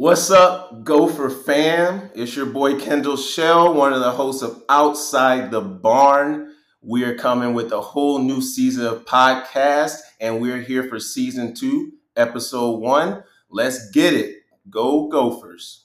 What's up, Gopher fam? It's your boy Kendal Shell, one of the hosts of Outside the Barn. We are coming with a whole new season of podcast, and we're here for season two, episode one. Let's get it. Go Gophers.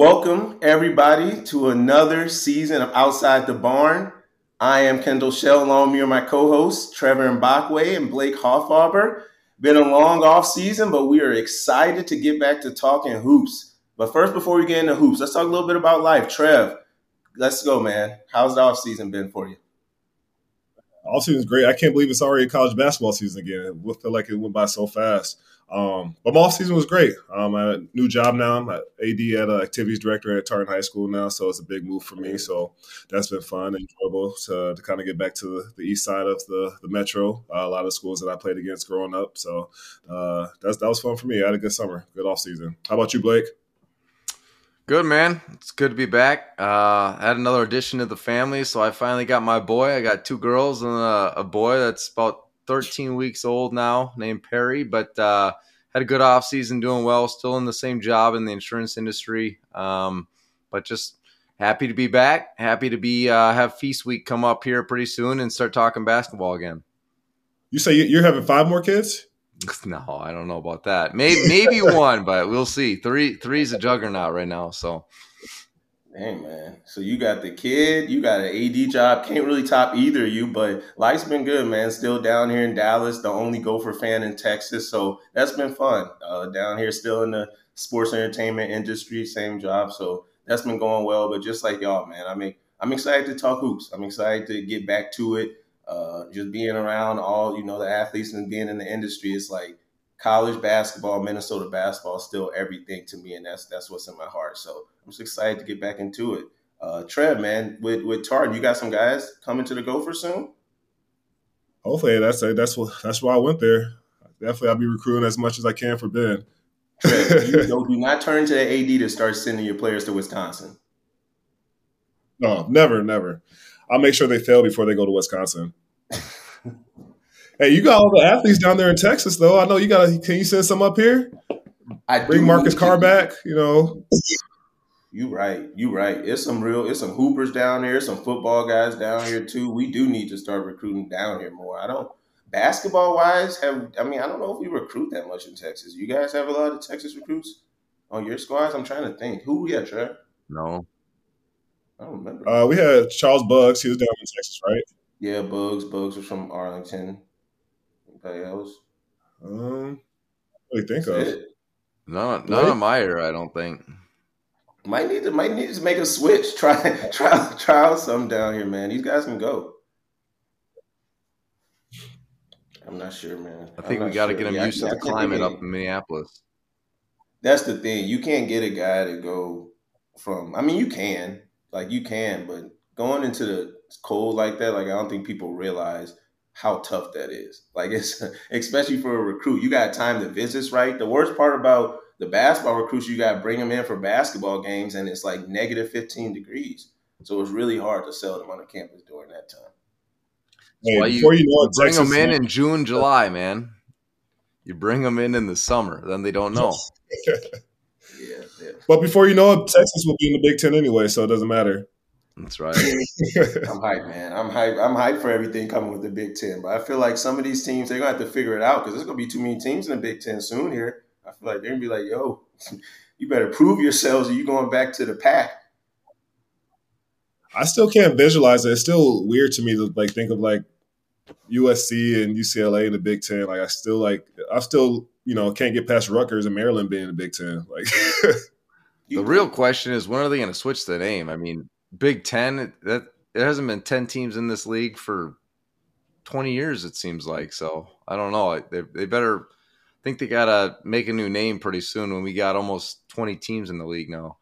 Welcome, everybody, to another season of Outside the Barn. I am Kendal Shell, along with my co-hosts, Trevor Mbakwe and Blake Hoffarber. Been a long off season, but we are excited to get back to talking hoops. But first, before we get into hoops, let's talk a little bit about life. Trev, let's go, man. How's the off season been for you? Off season's great. I can't believe it's already college basketball season again. It feel like it went by so fast. Um, but my off season was great. Um, I have a new job now. I'm AD at uh, activities director at Tartan High School now, so it's a big move for me. So that's been fun and enjoyable to, to kind of get back to the, the east side of the the metro. Uh, a lot of schools that I played against growing up. So uh, that's that was fun for me. I had a good summer, good off season. How about you, Blake? Good man. It's good to be back. Uh, had another addition to the family, so I finally got my boy. I got two girls and a, a boy that's about 13 weeks old now, named Perry. But uh, had a good off season, doing well. Still in the same job in the insurance industry, um, but just happy to be back. Happy to be uh, have feast week come up here pretty soon and start talking basketball again. You say you're having five more kids? No, I don't know about that. Maybe maybe one, but we'll see. Three three's a juggernaut right now. So Hey man, so you got the kid, you got an AD job. Can't really top either of you, but life's been good, man. Still down here in Dallas, the only Gopher fan in Texas, so that's been fun. Uh, down here, still in the sports entertainment industry, same job, so that's been going well. But just like y'all, man, I mean, I'm excited to talk hoops. I'm excited to get back to it. Uh, just being around all you know the athletes and being in the industry, it's like college basketball, Minnesota basketball, is still everything to me, and that's that's what's in my heart. So I'm just excited to get back into it. Uh, Trev, man, with with Tartan, you got some guys coming to the Gopher soon. Hopefully, that's that's what that's why I went there. Definitely, I'll be recruiting as much as I can for Ben. Trev, you do not turn to the AD to start sending your players to Wisconsin. No, never, never. I'll make sure they fail before they go to Wisconsin. hey, you got all the athletes down there in Texas, though. I know you got. To. Can you send some up here? I bring Marcus Carr back. You know. You right. You right. It's some real. It's some hoopers down here. Some football guys down here too. We do need to start recruiting down here more. I don't. Basketball wise, have I mean I don't know if we recruit that much in Texas. You guys have a lot of Texas recruits on your squads. I'm trying to think. Who we had, Trev? No. I don't remember. Uh, we had Charles Buggs. He was down in Texas, right? Yeah, Buggs. Buggs was from Arlington. Anybody else? Um, what do you think That's of? It. No, none of my era, I don't think. Might need to might need to make a switch. Try try try out some down here, man. These guys can go. I'm not sure, man. I think we got to sure. get them yeah, used to the climate up in Minneapolis. That's the thing. You can't get a guy to go from. I mean, you can, like you can, but going into the cold like that, like I don't think people realize how tough that is. Like it's especially for a recruit, you got time to visits, right? The worst part about the basketball recruits, you got to bring them in for basketball games, and it's like negative 15 degrees. So it's really hard to sell them on the campus during that time. Hey, you, you know bring Texas them in in June, July, man. You bring them in in the summer, then they don't know. yeah, yeah. But before you know it, Texas will be in the Big Ten anyway, so it doesn't matter. That's right. I'm hyped, man. I'm hyped. I'm hyped for everything coming with the Big Ten. But I feel like some of these teams they're gonna have to figure it out because there's gonna be too many teams in the Big Ten soon here. I feel like they're gonna be like, "Yo, you better prove yourselves, or you going back to the pack." I still can't visualize it. It's still weird to me to like think of like USC and UCLA in the Big Ten. Like I still like I still you know can't get past Rutgers and Maryland being in the Big Ten. Like the real question is when are they going to switch the name? I mean, Big Ten that there hasn't been ten teams in this league for twenty years. It seems like so. I don't know. They, they better think they gotta make a new name pretty soon when we got almost twenty teams in the league now.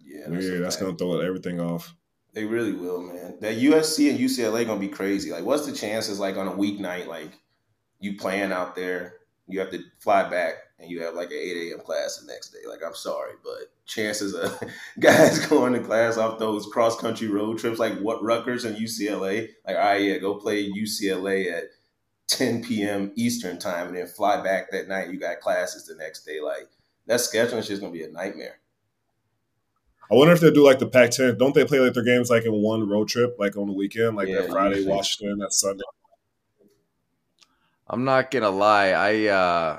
Yeah, that's, yeah, that's gonna throw everything off. They really will, man. That USC and UCLA gonna be crazy. Like, what's the chances? Like on a weeknight, like you playing out there, you have to fly back and you have like an 8 a.m. class the next day. Like, I'm sorry, but chances of guys going to class off those cross country road trips, like what Rutgers and UCLA, like, all right, yeah, go play UCLA at 10 p.m. Eastern time and then fly back that night. You got classes the next day. Like, that scheduling is just going to be a nightmare. I wonder if they do like the Pac-10. Don't they play like their games like in one road trip, like on the weekend, like yeah, that Friday usually. Washington, that Sunday? I'm not gonna lie. I uh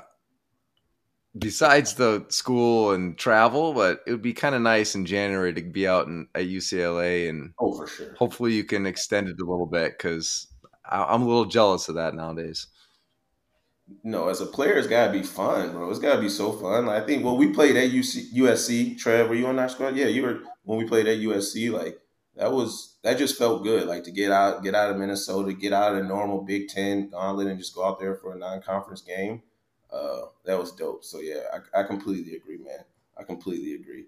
besides the school and travel, but it would be kind of nice in January to be out in, at UCLA and oh, for sure. Hopefully, you can extend it a little bit because I'm a little jealous of that nowadays. No, as a player, it's gotta be fun, bro. It's gotta be so fun. Like, I think when we played at UC, USC, Trev, were you on that squad? Yeah, you were. When we played at USC, like that was that just felt good. Like to get out, get out of Minnesota, get out of the normal Big Ten gauntlet, and just go out there for a non-conference game uh, that was dope. So yeah, I, I completely agree, man. I completely agree.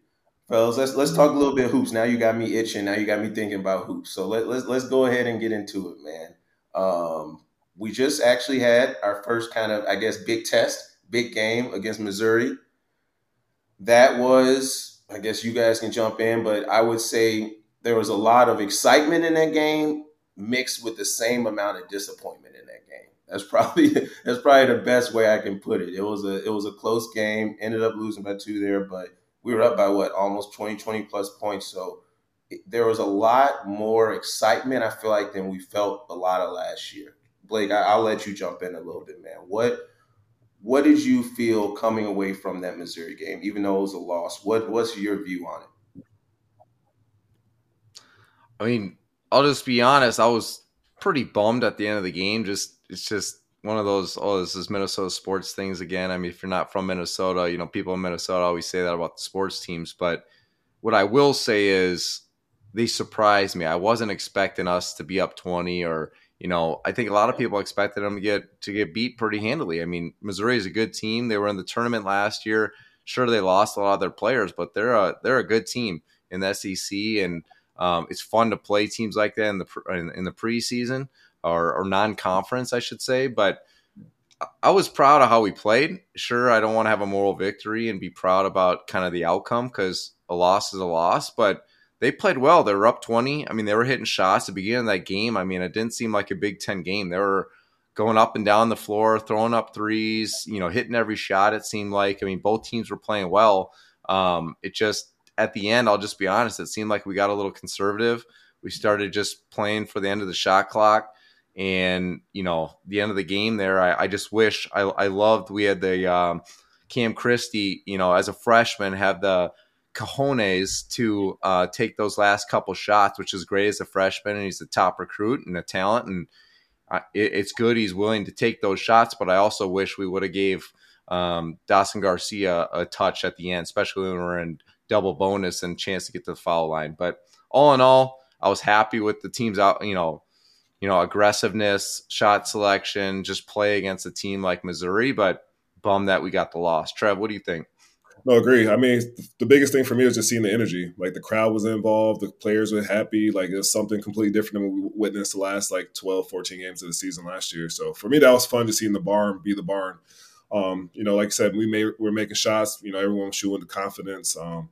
Fellas, let's let's talk a little bit of hoops. Now you got me itching. Now you got me thinking about hoops. So let, let's let's go ahead and get into it, man. Um, we just actually had our first kind of, I guess, big test, big game against Missouri. That was, I guess you guys can jump in, but I would say there was a lot of excitement in that game mixed with the same amount of disappointment. That's probably that's probably the best way I can put it. It was a it was a close game. Ended up losing by two there, but we were up by what almost 20, 20 plus points. So it, there was a lot more excitement. I feel like than we felt a lot of last year. Blake, I, will let you jump in a little bit, man. What what did you feel coming away from that Missouri game, even though it was a loss? What what's your view on it? I mean, I'll just be honest. I was pretty bummed at the end of the game. Just it's just one of those oh this is minnesota sports things again. I mean if you're not from minnesota you know people in minnesota always say that about the sports teams but what i will say is they surprised me. I wasn't expecting us to be up 20 or you know i think a lot of people expected them to get to get beat pretty handily. I mean missouri is a good team. They were in the tournament last year. Sure they lost a lot of their players but they're a they're a good team in the sec and um, it's fun to play teams like that in the in, in the preseason or, or non-conference, I should say. But I was proud of how we played. Sure, I don't want to have a moral victory and be proud about kind of the outcome because a loss is a loss, but they played well. They were up 20. I mean, they were hitting shots at the beginning of that game. I mean, it didn't seem like a Big Ten game. They were going up and down the floor, throwing up threes, you know, hitting every shot, it seemed like. I mean, both teams were playing well. Um, it just, at the end, I'll just be honest, it seemed like we got a little conservative. We started just playing for the end of the shot clock and you know the end of the game there i, I just wish I, I loved we had the um, cam christie you know as a freshman have the cojones to uh, take those last couple shots which is great as a freshman and he's a top recruit and a talent and uh, it, it's good he's willing to take those shots but i also wish we would have gave um, dawson garcia a touch at the end especially when we're in double bonus and chance to get to the foul line. But all in all i was happy with the teams out you know you know, aggressiveness, shot selection, just play against a team like Missouri. But bum that we got the loss. Trev, what do you think? No, agree. I mean, the biggest thing for me was just seeing the energy. Like the crowd was involved, the players were happy. Like it was something completely different than we witnessed the last like 12, 14 games of the season last year. So for me, that was fun to see in the barn be the barn. Um, you know, like I said, we made we're making shots. You know, everyone was shooting the confidence. Um,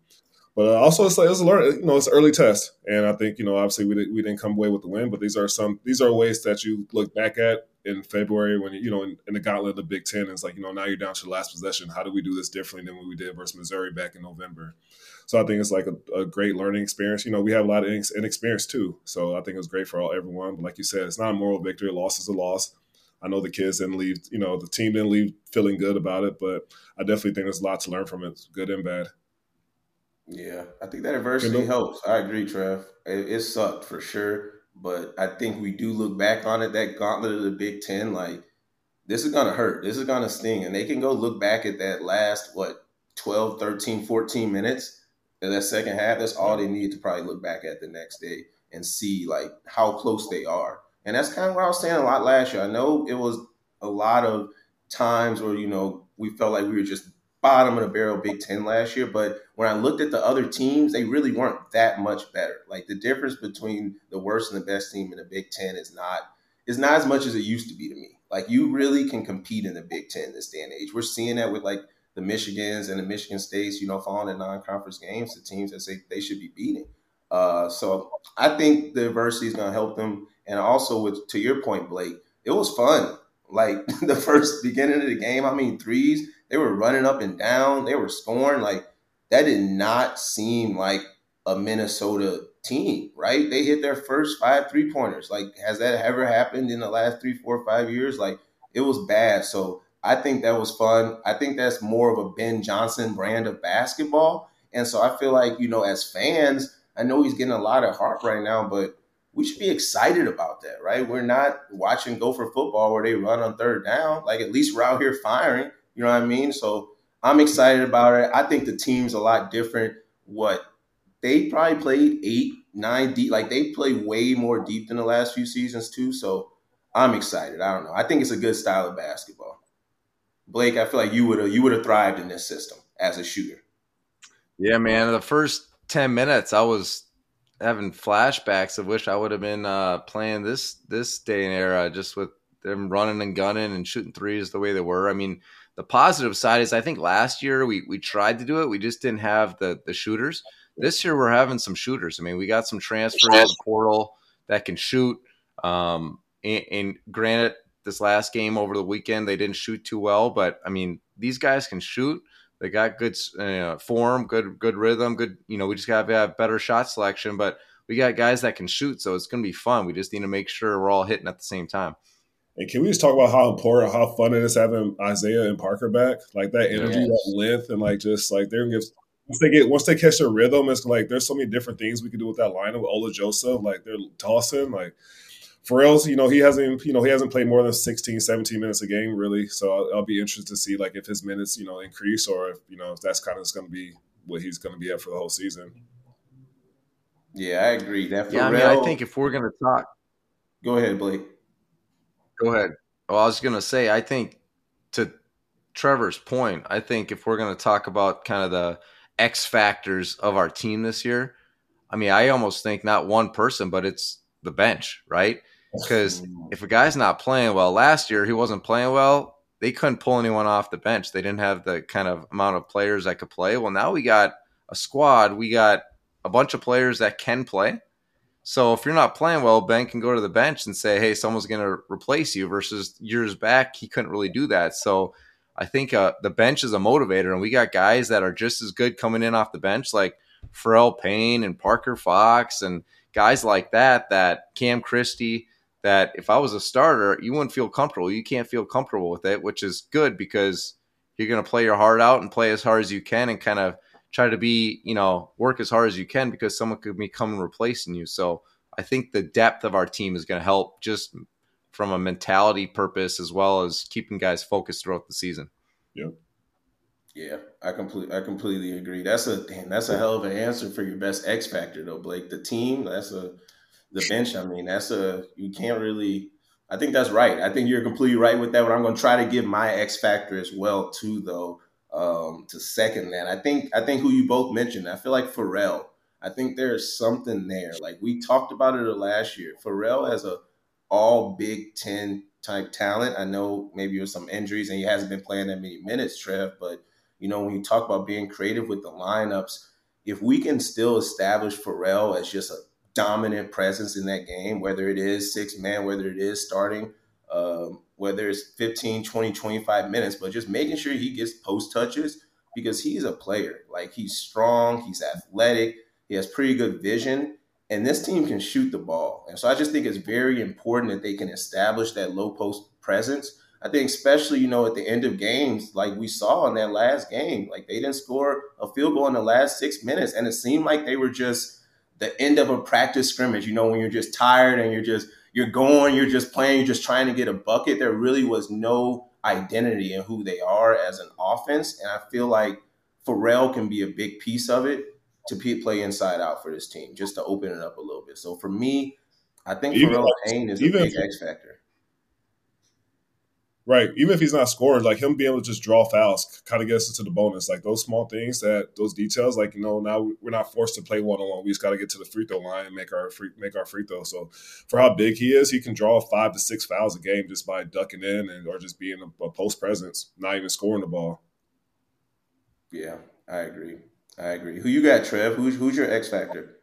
but uh, also, it's like it's a learn. You know, it's early test, and I think you know, obviously, we didn't we didn't come away with the win, but these are some these are ways that you look back at in February when you know in, in the gauntlet of the Big Ten. It's like you know now you're down to the last possession. How do we do this differently than what we did versus Missouri back in November? So I think it's like a, a great learning experience. You know, we have a lot of inexperience too, so I think it was great for all everyone. But like you said, it's not a moral victory. A loss is a loss. I know the kids didn't leave. You know, the team didn't leave feeling good about it, but I definitely think there's a lot to learn from it, good and bad. Yeah, I think that adversity helps. I agree, Trev. It, it, sucked for sure, but I think we do look back on it. That gauntlet of the Big Ten, like this is gonna hurt. This is gonna sting, and they can go look back at that last what 12, 13, 14 minutes in that second half. That's all they need to probably look back at the next day and see like how close they are. And that's kind of what I was saying a lot last year. I know it was a lot of times where you know we felt like we were just bottom of the barrel Big Ten last year, but when I looked at the other teams, they really weren't that much better. Like the difference between the worst and the best team in the Big Ten is not is not as much as it used to be to me. Like you really can compete in the Big Ten this day and age. We're seeing that with like the Michigans and the Michigan States, you know, falling in non-conference games to teams that say they should be beating. Uh, so I think the adversity is going to help them. And also, with to your point, Blake, it was fun. Like the first beginning of the game, I mean, threes, they were running up and down, they were scoring. Like that did not seem like a Minnesota team, right? They hit their first five three pointers. Like, has that ever happened in the last three, four, five years? Like, it was bad. So I think that was fun. I think that's more of a Ben Johnson brand of basketball. And so I feel like, you know, as fans, I know he's getting a lot of heart right now, but we should be excited about that, right? We're not watching Gopher football where they run on third down. Like at least we're out here firing. You know what I mean? So I'm excited about it. I think the team's a lot different. What they probably played eight, nine deep. Like they play way more deep than the last few seasons too. So I'm excited. I don't know. I think it's a good style of basketball. Blake, I feel like you would have you would have thrived in this system as a shooter. Yeah, man. The first ten minutes, I was having flashbacks of wish I would have been uh, playing this this day and era, just with them running and gunning and shooting threes the way they were. I mean, the positive side is I think last year we we tried to do it, we just didn't have the the shooters. This year we're having some shooters. I mean, we got some transfers in the portal that can shoot. Um, and, and granted, this last game over the weekend they didn't shoot too well, but I mean, these guys can shoot. They got good uh, form, good good rhythm, good. You know, we just got to have better shot selection, but we got guys that can shoot, so it's going to be fun. We just need to make sure we're all hitting at the same time. And can we just talk about how important, how fun it is having um, Isaiah and Parker back? Like that energy, yes. that length, and like just like they're gonna give once they get once they catch their rhythm, it's like there's so many different things we can do with that lineup with Ola Joseph. Like they're tossing, like Pharrel's, you know, he hasn't, you know, he hasn't played more than 16, 17 minutes a game really. So I'll, I'll be interested to see like if his minutes, you know, increase or if, you know, if that's kind of going to be what he's going to be at for the whole season. Yeah, I agree. That yeah, I mean, I think if we're going to talk, go ahead, Blake. Go ahead. Well, I was going to say, I think to Trevor's point, I think if we're going to talk about kind of the X factors of our team this year, I mean, I almost think not one person, but it's the bench, right? Because if a guy's not playing well, last year he wasn't playing well, they couldn't pull anyone off the bench. They didn't have the kind of amount of players that could play. Well, now we got a squad. We got a bunch of players that can play. So if you're not playing well, Ben can go to the bench and say, "Hey, someone's going to replace you." Versus years back, he couldn't really do that. So I think uh, the bench is a motivator, and we got guys that are just as good coming in off the bench, like Pharrel Payne and Parker Fox, and guys like that, that Cam Christie, that if I was a starter, you wouldn't feel comfortable. You can't feel comfortable with it, which is good because you're going to play your heart out and play as hard as you can and kind of try to be, you know, work as hard as you can because someone could be coming replacing you. So I think the depth of our team is going to help just from a mentality purpose as well as keeping guys focused throughout the season. Yep. Yeah, I completely I completely agree. That's a damn, that's a hell of an answer for your best X factor though, Blake. The team, that's a the bench. I mean, that's a you can't really. I think that's right. I think you're completely right with that. But I'm going to try to give my X factor as well too, though. Um, to second that, I think I think who you both mentioned. I feel like Pharrel. I think there's something there. Like we talked about it last year. Pharrel has a all Big Ten type talent. I know maybe there's some injuries and he hasn't been playing that many minutes, Trev, but you know, when you talk about being creative with the lineups, if we can still establish Pharrel as just a dominant presence in that game, whether it is six man, whether it is starting, um, whether it's 15, 20, 25 minutes, but just making sure he gets post touches because he's a player. Like he's strong, he's athletic, he has pretty good vision, and this team can shoot the ball. And so I just think it's very important that they can establish that low post presence I think especially, you know, at the end of games, like we saw in that last game, like they didn't score a field goal in the last six minutes. And it seemed like they were just the end of a practice scrimmage, you know, when you're just tired and you're just you're going, you're just playing, you're just trying to get a bucket. There really was no identity in who they are as an offense. And I feel like Pharrel can be a big piece of it to play inside out for this team, just to open it up a little bit. So for me, I think even Pharrel Payne is a big X factor. Right. Even if he's not scoring, like him being able to just draw fouls kind of gets us to the bonus. Like those small things, that those details, like you know, now we're not forced to play one on one. We just got to get to the free throw line and make our free make our free throw. So for how big he is, he can draw five to six fouls a game just by ducking in and or just being a, a post presence, not even scoring the ball. Yeah, I agree. I agree. Who you got, Trev? Who's who's your X factor?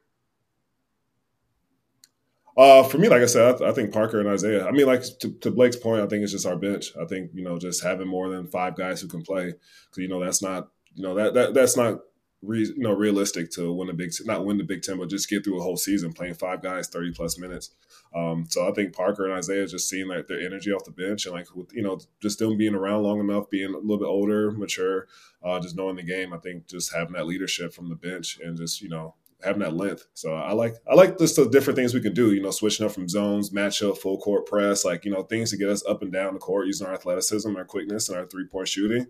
Uh, for me, like I said, I, I, think Parker and Isaiah. I mean, like to, to, Blake's point, I think it's just our bench. I think you know just having more than five guys who can play because you know that's not you know that, that that's not re, you know realistic to win the big not win the Big Ten, but just get through a whole season playing five guys thirty plus minutes. Um, so I think Parker and Isaiah just seeing like their energy off the bench and like with, you know just them being around long enough, being a little bit older, mature, uh, just knowing the game. I think just having that leadership from the bench and just you know having that length. So I like I like the different things we can do. You know, switching up from zones, matchup, full court press, like you know things to get us up and down the court using our athleticism, our quickness, and our three point shooting.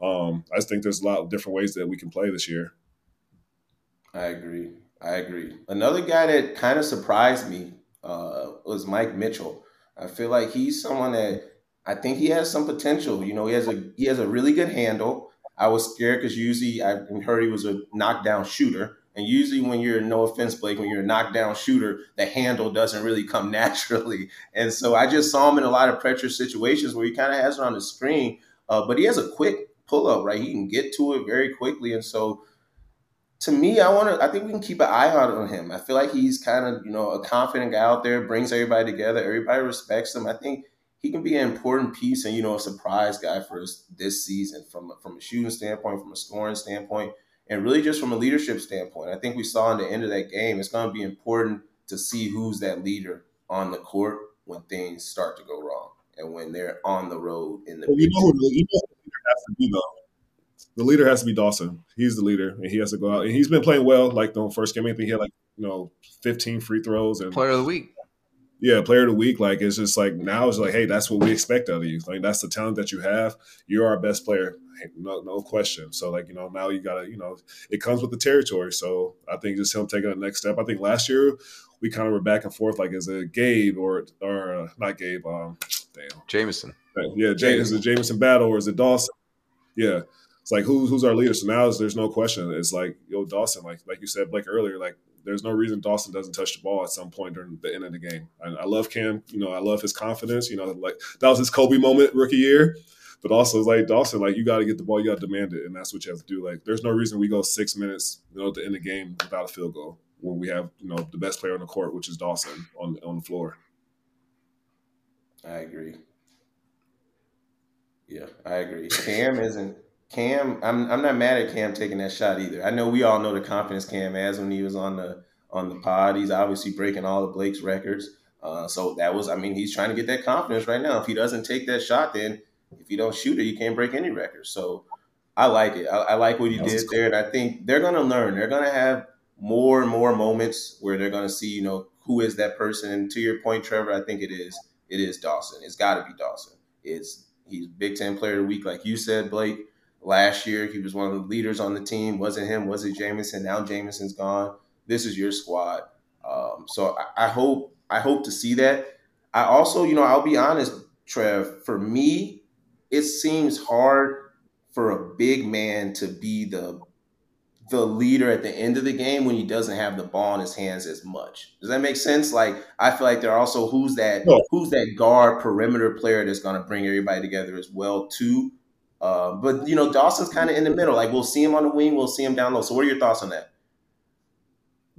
Um, I just think there's a lot of different ways that we can play this year. I agree. I agree. Another guy that kind of surprised me uh, was Mike Mitchell. I feel like he's someone that I think he has some potential. You know, he has a he has a really good handle. I was scared because usually I heard he was a knockdown shooter. And usually, when you're no offense, Blake, when you're a knockdown shooter, the handle doesn't really come naturally. And so I just saw him in a lot of pressure situations where he kind of has it on the screen, uh, but he has a quick pull up, right? He can get to it very quickly. And so to me, I want to. I think we can keep an eye out on him. I feel like he's kind of you know a confident guy out there, brings everybody together. Everybody respects him. I think he can be an important piece and you know a surprise guy for us this season from from a shooting standpoint, from a scoring standpoint and really just from a leadership standpoint. I think we saw in the end of that game, it's going to be important to see who's that leader on the court when things start to go wrong and when they're on the road in the. Well, you know who the leader has to be though. The leader has to be Dawson. He's the leader, and he has to go out. And he's been playing well. Like the first game, I think he had like you know 15 free throws and player of the week yeah, player of the week. Like it's just like now it's like, hey, that's what we expect out of you. Like that's the talent that you have. You're our best player, no, no question. So like you know now you gotta you know it comes with the territory. So I think just him taking the next step. I think last year we kind of were back and forth like is it Gabe or or uh, not Gabe? Um, damn, Jamison. Yeah, James is it Jamison battle or is it Dawson? Yeah. It's like who's who's our leader? So now there's no question. It's like yo Dawson, like like you said Blake earlier, like there's no reason Dawson doesn't touch the ball at some point during the end of the game. I, I love Cam. You know, I love his confidence. You know, like that was his Kobe moment rookie year. But also, like Dawson, like you got to get the ball, you got to demand it, and that's what you have to do. Like, there's no reason we go six minutes, you know, the end of the game without a field goal when we have, you know, the best player on the court, which is Dawson on on the floor. I agree. Yeah, I agree. Cam isn't Cam, I'm I'm not mad at Cam taking that shot either. I know we all know the confidence Cam has when he was on the on the pod. He's obviously breaking all of Blake's records. Uh, so that was, I mean, he's trying to get that confidence right now. If he doesn't take that shot, then if you don't shoot it, you can't break any records. So I like it. I, I like what he did cool. there, and I think they're going to learn. They're going to have more and more moments where they're going to see, you know, who is that person. And to your point, Trevor, I think it is it is Dawson. It's got to be Dawson. It's he's Big Ten Player of the Week, like you said, Blake. Last year, he was one of the leaders on the team. Wasn't him? Was it Jamison? Now Jamison's gone. This is your squad. Um, so I, I hope I hope to see that. I also, you know, I'll be honest, Trev. For me, it seems hard for a big man to be the the leader at the end of the game when he doesn't have the ball in his hands as much. Does that make sense? Like I feel like there are also who's that no. who's that guard perimeter player that's going to bring everybody together as well too. Uh, but you know, Dawson's kind of in the middle. Like we'll see him on the wing, we'll see him down low. So, what are your thoughts on that?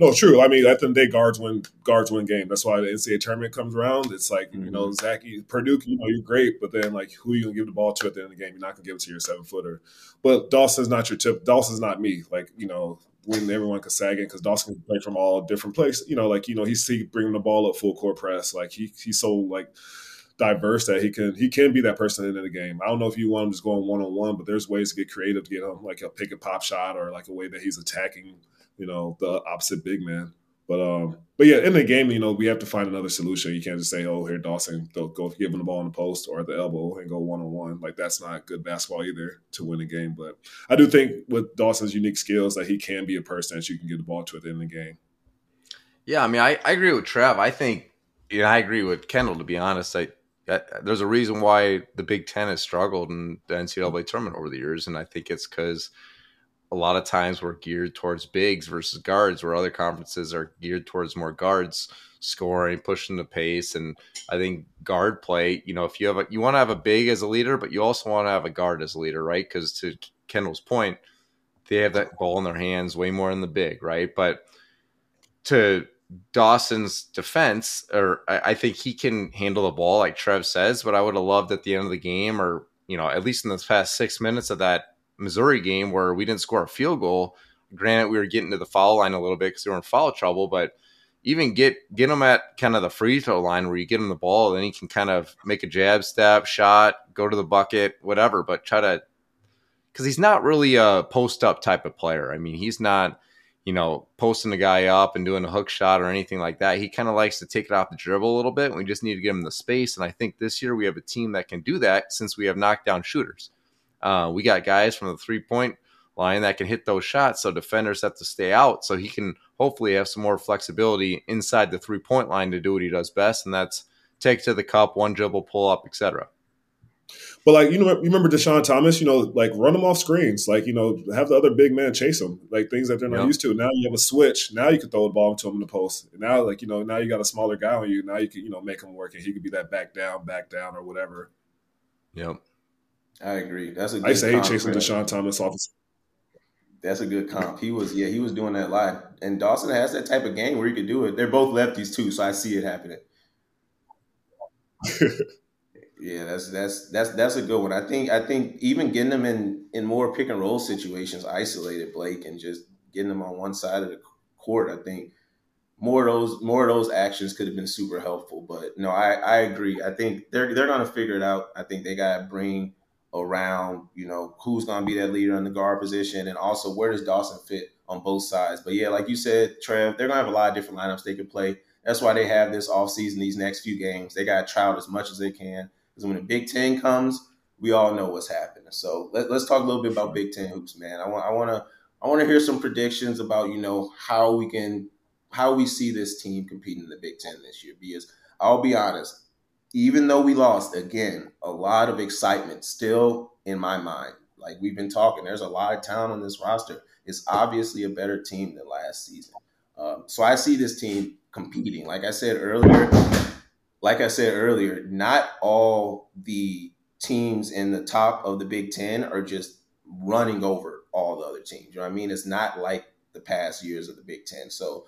No, true. I mean, at the end of the day, guards win guards win game. That's why the NCAA tournament comes around. It's like mm-hmm. you know, mm-hmm. Zach Purdue. You know, you're great, but then like, who are you gonna give the ball to at the end of the game? You're not gonna give it to your seven footer. But Dawson's not your tip. Dawson's not me. Like you know, when everyone can sag in because Dawson can play from all different places. You know, like you know, he's he bringing the ball up full court press. Like he he's so like diverse that he can he can be that person in the game. I don't know if you want him just going one on one, but there's ways to get creative to get him like a pick and pop shot or like a way that he's attacking, you know, the opposite big man. But um, but yeah, in the game, you know, we have to find another solution. You can't just say, "Oh, here, Dawson, go, give him the ball in the post or at the elbow and go one on one." Like that's not good basketball either to win a game. But I do think with Dawson's unique skills, that he can be a person that you can get the ball to at the end of the game. Yeah, I mean, I, I agree with Trev. I think, you know, I agree with Kendal. To be honest, I there's a reason why the Big Ten has struggled in the NCAA tournament over the years, and I think it's because a lot of times we're geared towards bigs versus guards, where other conferences are geared towards more guards scoring, pushing the pace, and I think guard play. You know, if you have a, you want to have a big as a leader, but you also want to have a guard as a leader, right? Because to Kendal's point, they have that ball in their hands way more than the big, right? But to Dawson's defense, or I, I think he can handle the ball, like Trev says. But I would have loved at the end of the game, or you know, at least in the past six minutes of that Missouri game where we didn't score a field goal. Granted, we were getting to the foul line a little bit because we were in foul trouble, but even get get him at kind of the free throw line where you get him the ball, then he can kind of make a jab step, shot, go to the bucket, whatever. But try to because he's not really a post up type of player. I mean, he's not you know, posting the guy up and doing a hook shot or anything like that. He kind of likes to take it off the dribble a little bit. We just need to give him the space. And I think this year we have a team that can do that since we have knockdown shooters. Uh, we got guys from the three point line that can hit those shots. So defenders have to stay out. So he can hopefully have some more flexibility inside the three point line to do what he does best. And that's take to the cup, one dribble, pull up, etc. But like you know, you remember Deshaun Thomas? You know, like run them off screens, like you know, have the other big man chase them, like things that they're not yep. used to. Now you have a switch. Now you can throw the ball into him in the post. now, like you know, now you got a smaller guy on you. Now you can you know make him work, and he could be that back down, back down, or whatever. Yep, I agree. That's a. Good I used to hate chasing Deshaun Thomas off. That's a good comp. He was, yeah, he was doing that live. And Dawson has that type of game where he could do it. They're both lefties too, so I see it happening. Yeah, that's that's that's that's a good one. I think I think even getting them in in more pick and roll situations, isolated Blake, and just getting them on one side of the court. I think more of those more of those actions could have been super helpful. But no, I I agree. I think they're they're gonna figure it out. I think they gotta bring around you know who's gonna be that leader in the guard position, and also where does Dawson fit on both sides. But yeah, like you said, Trev, they're gonna have a lot of different lineups they can play. That's why they have this off season, these next few games. They got to try out as much as they can because when the Big Ten comes, we all know what's happening. So let, us talk a little bit about Big Ten hoops, man. I want I want to I want to hear some predictions about you know how we can how we see this team competing in the Big Ten this year. Because I'll be honest, even though we lost again, a lot of excitement still in my mind. Like we've been talking, there's a lot of talent on this roster. It's obviously a better team than last season. Um, so I see this team competing. Like I said earlier, like I said earlier, not all the teams in the top of the Big Ten are just running over all the other teams. You know what I mean? It's not like the past years of the Big Ten. So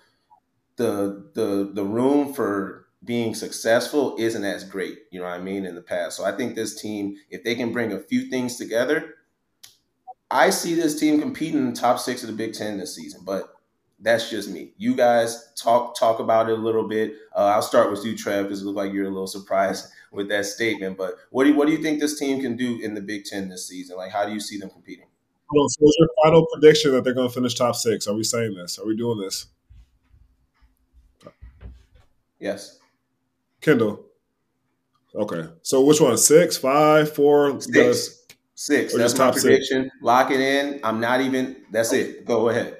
the the the room for being successful isn't as great, you know what I mean, in the past. So I think this team, if they can bring a few things together, I see this team competing in the top six of the Big Ten this season. But that's just me. You guys talk talk about it a little bit. Uh, I'll start with you, Trev, because it looks like you're a little surprised with that statement. But what do you, what do you think this team can do in the Big Ten this season? Like, how do you see them competing? so what's your final prediction that they're going to finish top six? Are we saying this? Are we doing this? Yes. Kendal. Okay. So which one? Six, five, four, six. Six. That's my prediction. Six? Lock it in. I'm not even. That's it. Go ahead.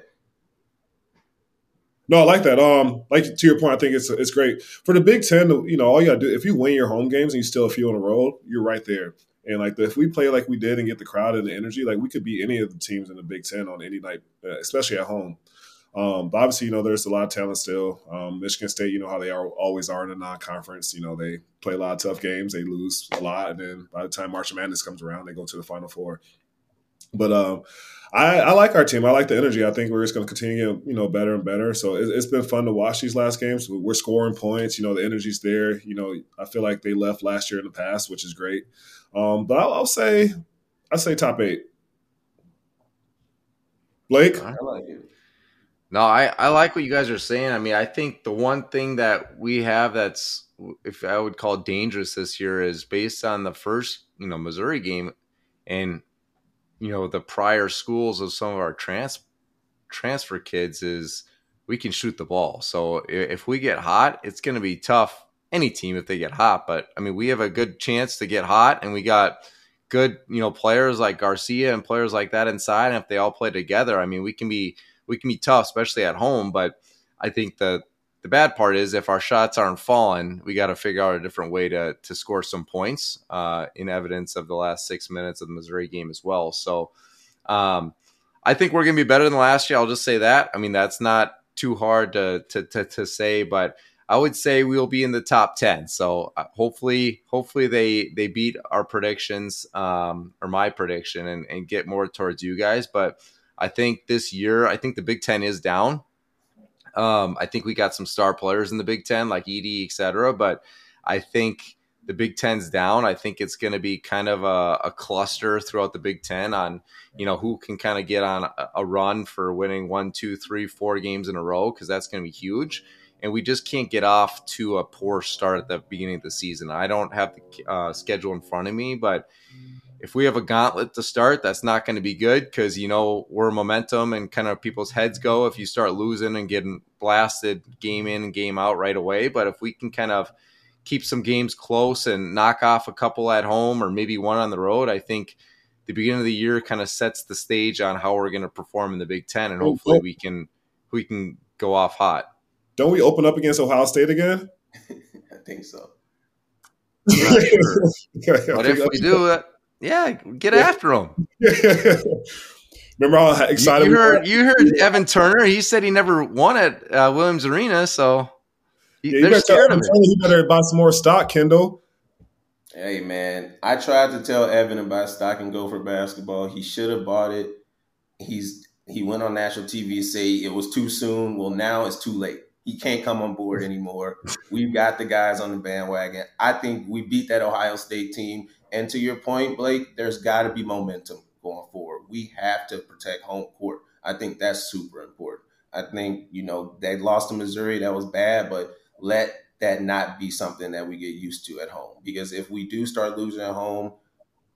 No, I like that. Um, like to your point, I think it's it's great for the Big Ten. You know, all you gotta do if you win your home games and you still feel on the road, you're right there. And like if we play like we did and get the crowd and the energy, like we could beat any of the teams in the Big Ten on any night, uh, especially at home. Um, but obviously, you know, there's a lot of talent still. Um, Michigan State, you know how they are always are in a non-conference. You know, they play a lot of tough games, they lose a lot, and then by the time March Madness comes around, they go to the Final Four. But um, I, I, like our team. I like the energy. I think we're just going to continue, you know, better and better. So it, has been fun to watch these last games. We're scoring points. You know, the energy's there. You know, I feel like they left last year in the past, which is great. Um, but I'll, I'll say, I say top eight. Blake, I like it. No, I, I like what you guys are saying. I mean, I think the one thing that we have that's, if I would call dangerous this year, is based on the first, you know, Missouri game, and you know the prior schools of some of our trans transfer kids is we can shoot the ball. So if we get hot, it's going to be tough. Any team if they get hot, but I mean we have a good chance to get hot, and we got good you know players like Garcia and players like that inside. And if they all play together, I mean we can be we can be tough, especially at home. But I think the the bad part is if our shots aren't falling, we got to figure out a different way to to score some points. Uh, in evidence of the last six minutes of the Missouri game as well. So um, I think we're going to be better than last year. I'll just say that. I mean, that's not too hard to to to, to say, but. I would say we'll be in the top ten. So uh, hopefully, hopefully they they beat our predictions um, or my prediction and, and get more towards you guys. But I think this year, I think the Big Ten is down. Um, I think we got some star players in the Big Ten, like Edey, et cetera. But I think the Big Ten's down. I think it's going to be kind of a, a, cluster throughout the Big Ten on, you know, who can kind of get on a, a run for winning one, two, three, four games in a row because that's going to be huge. And we just can't get off to a poor start at the beginning of the season. I don't have the uh, schedule in front of me, but if we have a gauntlet to start, that's not going to be good because you know we're momentum and kind of people's heads go if you start losing and getting blasted game in and game out right away. But if we can kind of keep some games close and knock off a couple at home or maybe one on the road, I think the beginning of the year kind of sets the stage on how we're going to perform in the Big Ten, and hopefully we can we can go off hot. Don't we open up against Ohio State again? I think so. Sure. but if we do, uh, yeah, get yeah. after them. Remember how excited you, you heard? You heard Evan Turner. He said he never won at uh, Williams Arena, so he, yeah, they're scared of it. You better buy some more stock, Kendal. Hey man, I tried to tell Evan about stock and Gopher basketball. He should have bought it. He's he went on national TV to say it was too soon. Well, now it's too late. He can't come on board anymore. We've got the guys on the bandwagon. I think we beat that Ohio State team. And to your point, Blake, there's got to be momentum going forward. We have to protect home court. I think that's super important. I think, you know, they lost to Missouri. That was bad, but let that not be something that we get used to at home. Because if we do start losing at home,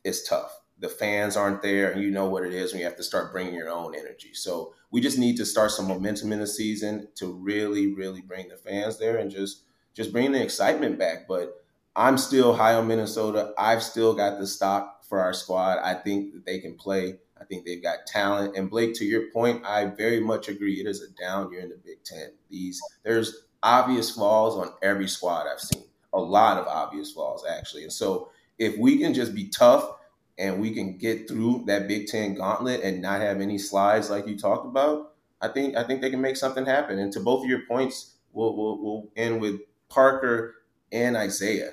it's tough. The fans aren't there, and you know what it is when you have to start bringing your own energy. So we just need to start some momentum in the season to really, really bring the fans there and just just bring the excitement back. But I'm still high on Minnesota. I've still got the stock for our squad. I think that they can play. I think they've got talent. And Blake, to your point, I very much agree. It is a down year in the Big Ten. These there's obvious flaws on every squad I've seen. A lot of obvious flaws, actually. And so if we can just be tough and we can get through that Big Ten gauntlet and not have any slides like you talked about, I think I think they can make something happen. And to both of your points, we'll we'll, we'll end with Parker and Isaiah.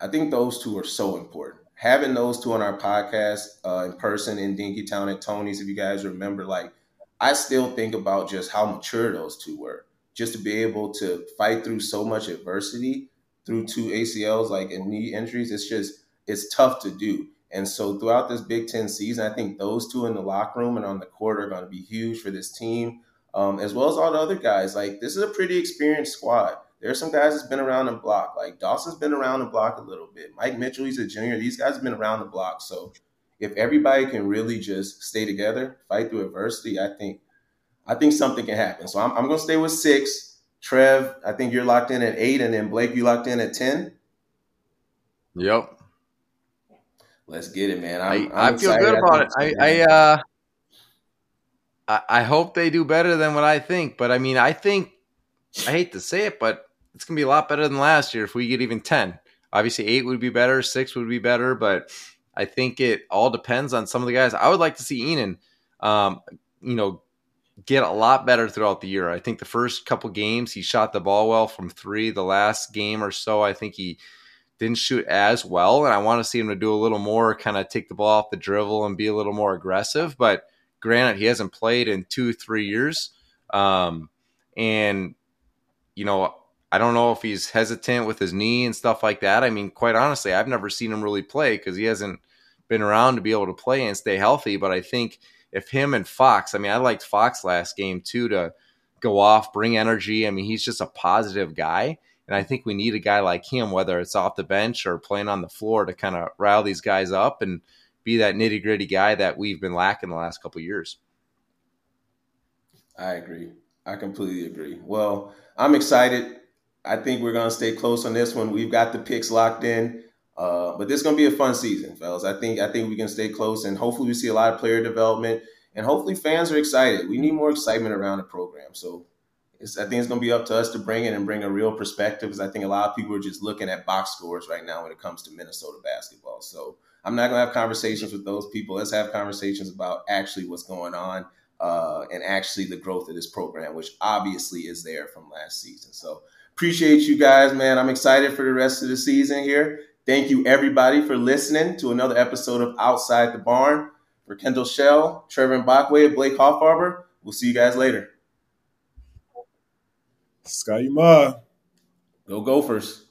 I think those two are so important. Having those two on our podcast uh, in person in Dinkytown at Tony's, if you guys remember, like I still think about just how mature those two were. Just to be able to fight through so much adversity through two ACLs, like and knee injuries, it's just it's tough to do. And so throughout this Big Ten season, I think those two in the locker room and on the court are going to be huge for this team, um, as well as all the other guys. Like this is a pretty experienced squad there's some guys that's been around the block. Like Dawson's been around the block a little bit. Mike Mitchell, he's a junior. These guys have been around the block. So if everybody can really just stay together, fight through adversity, I think I think something can happen. So I'm, I'm going to stay with six. Trev, I think you're locked in at eight, and then Blake, you locked in at ten. Yep. Let's get it, man. I'm, i, I'm I feel good about it. I, I uh, I, I hope they do better than what I think, but I mean, I think I hate to say it, but it's gonna be a lot better than last year if we get even ten. Obviously, eight would be better, six would be better, but I think it all depends on some of the guys. I would like to see Ihnen, um, you know, get a lot better throughout the year. I think the first couple games he shot the ball well from three. The last game or so, I think he didn't shoot as well, and I want to see him to do a little more, kind of take the ball off the dribble and be a little more aggressive. But granted, he hasn't played in two, three years, um, and you know, I don't know if he's hesitant with his knee and stuff like that. I mean, quite honestly, I've never seen him really play because he hasn't been around to be able to play and stay healthy. But I think if him and Fox, I mean, I liked Fox last game too to go off, bring energy. I mean, he's just a positive guy. And I think we need a guy like him, whether it's off the bench or playing on the floor, to kind of rile these guys up and be that nitty gritty guy that we've been lacking the last couple years. I agree. I completely agree. Well, I'm excited. I think we're going to stay close on this one. We've got the picks locked in. Uh, but this is going to be a fun season, fellas. I think I think we can stay close, and hopefully we see a lot of player development, and hopefully fans are excited. We need more excitement around the program. So I think it's going to be up to us to bring it and bring a real perspective, because I think a lot of people are just looking at box scores right now when it comes to Minnesota basketball. So I'm not going to have conversations with those people. Let's have conversations about actually what's going on uh, and actually the growth of this program, which obviously is there from last season. So appreciate you guys, man. I'm excited for the rest of the season here. Thank you, everybody, for listening to another episode of Outside the Barn. For Kendal Shell, Trevor Mbakwe, Blake Hoffarber, we'll see you guys later. Sky Ma. Go Gophers.